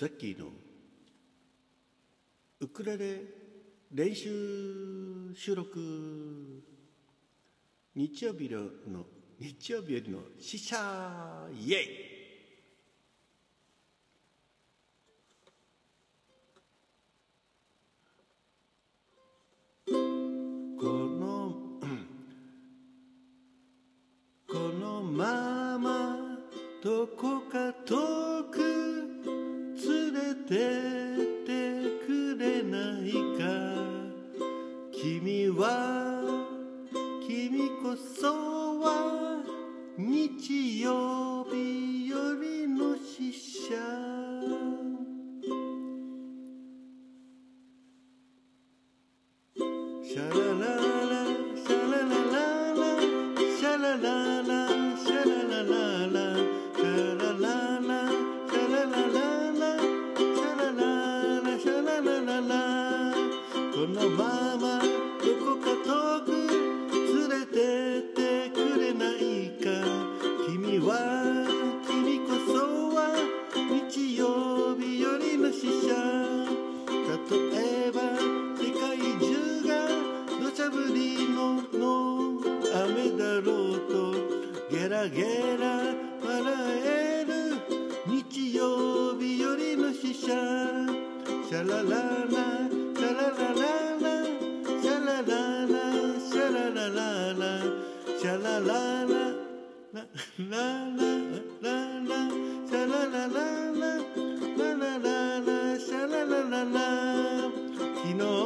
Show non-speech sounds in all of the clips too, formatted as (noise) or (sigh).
ザッキーのウクレレ練習収録日曜日の日曜日よりの死者イエイ。ててくれないか君は君こそは日曜日よりの死者シャララのままどこか遠く連れてってくれないか。君は君こそは日曜日よりの死者。例えば世界中が土砂降りのの雨だろうとゲラゲラ笑える日曜日よりの死者。シャラララシャララララララララシャララララララララシャララララ昨日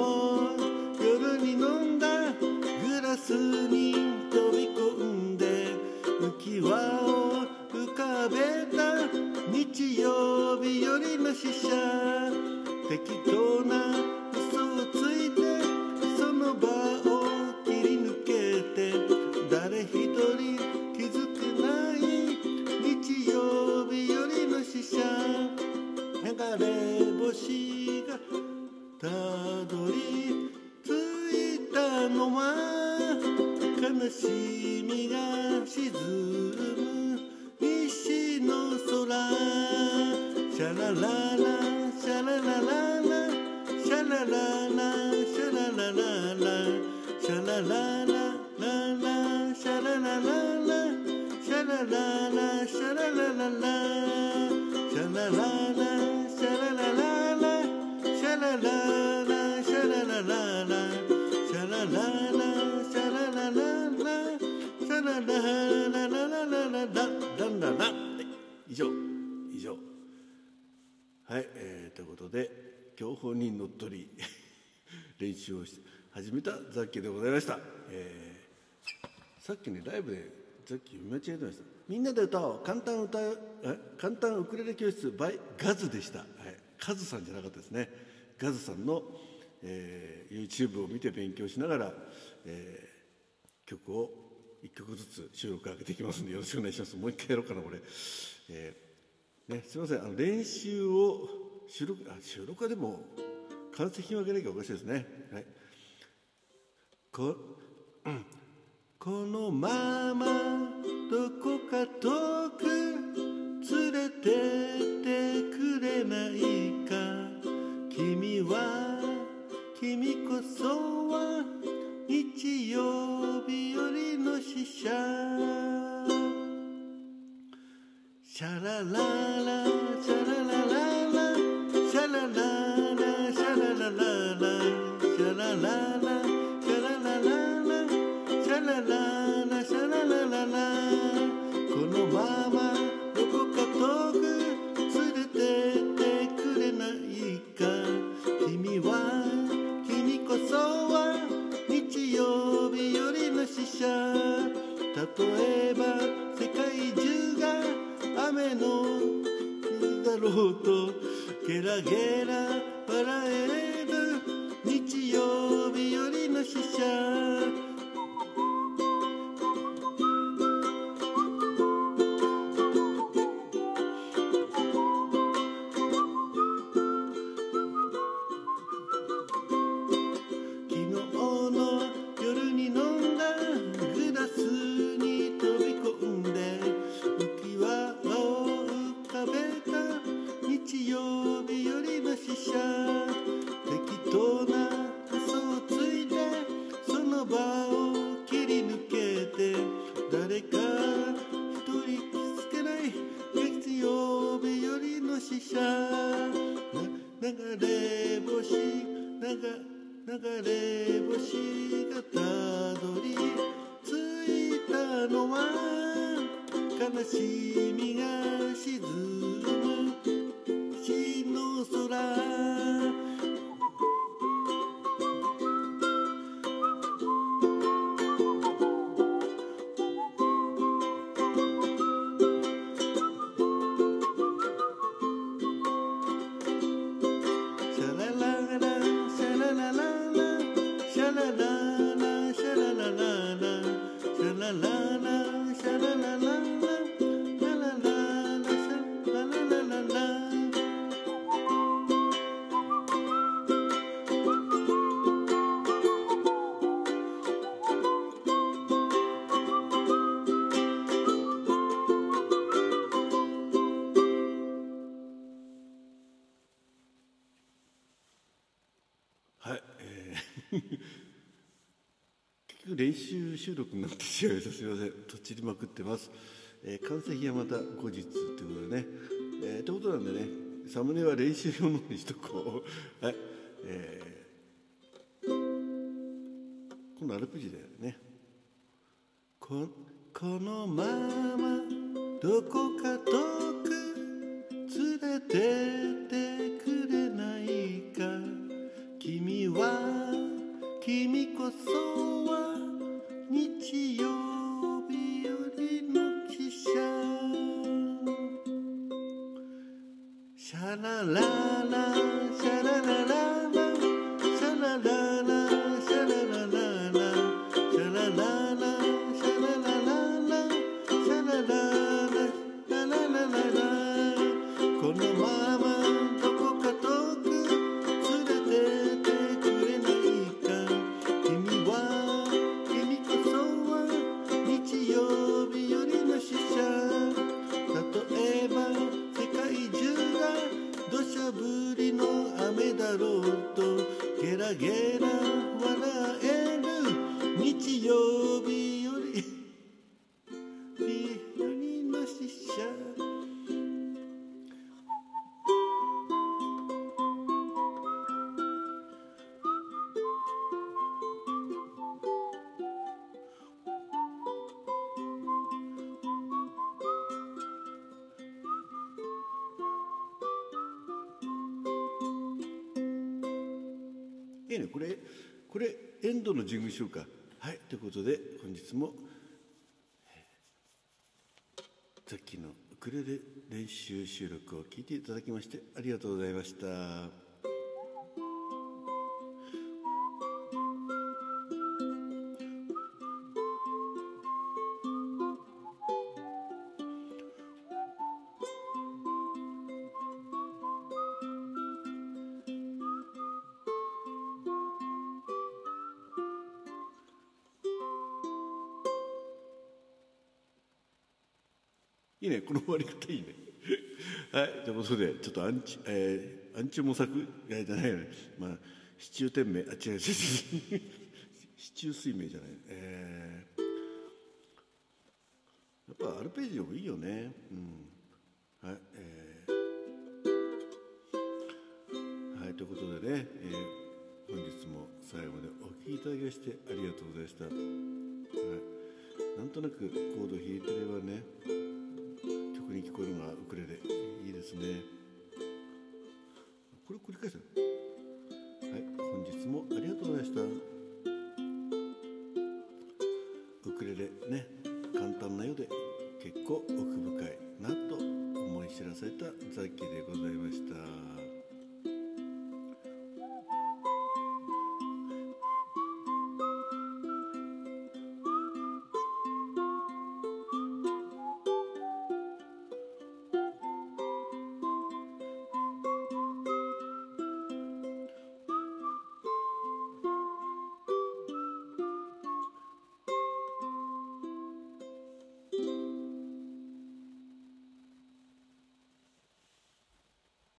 西の空シャラララシャララララシャラララシャララララシャラララララシャララララシャラララシャララララシャラララ練習をし始めたザッキーでございました、えー、さっきねライブでザッキー読み間違えてました。みんなで歌おう。簡単歌え簡単ウクレレ教室 by ガズでした、はい、カズさんじゃなかったですね。ガズさんの、えー、YouTube を見て勉強しながら、えー、曲を1曲ずつ収録上げていきますんでよろしくお願いします。もう一回やろうかなこれ、えーね、すみません。あの練習を収録あ収録はでも完成品をあげなきゃおかしいですね、はい、こ,、うん、このままどこか遠くえば世界中が雨のだろうとゲラゲラ流れ星流れ星がたどり着いたのは悲しみが沈むはい、えー局練習収録になってしまいました。すみません。とっちりまくってます、えー完成品はまた後日ということでね。えー、ということなんでね。サムネは練習用のにしとこう。(laughs) はい。えー、今度アルペジだよね。ここのままどこか遠く連れてって君こそは日曜。again. いねこれこれエンドの事務所か。はいということで本日もさっきのウクレレ練習収録を聞いていただきましてありがとうございました。いいねこの終わり方いいね。(laughs) はいということでちょっとアンチ、えー、アンチ模索いやじゃないよね。まあシチュー店名あ違う違う違う。シチュー (laughs) 水明じゃない。えー、やっぱアルペジオもいいよね。うん。はいえー、はいということでね、えー本日も最後までお聴きいただきましてありがとうございました、はい、なんとなくコード弾いてればね曲に聞こえるのがウクレレいいですね。これ繰り返すはい本日もありがとうございました。ウクレレね簡単なようで結構奥深いなと思い知らされたザッキーでございました。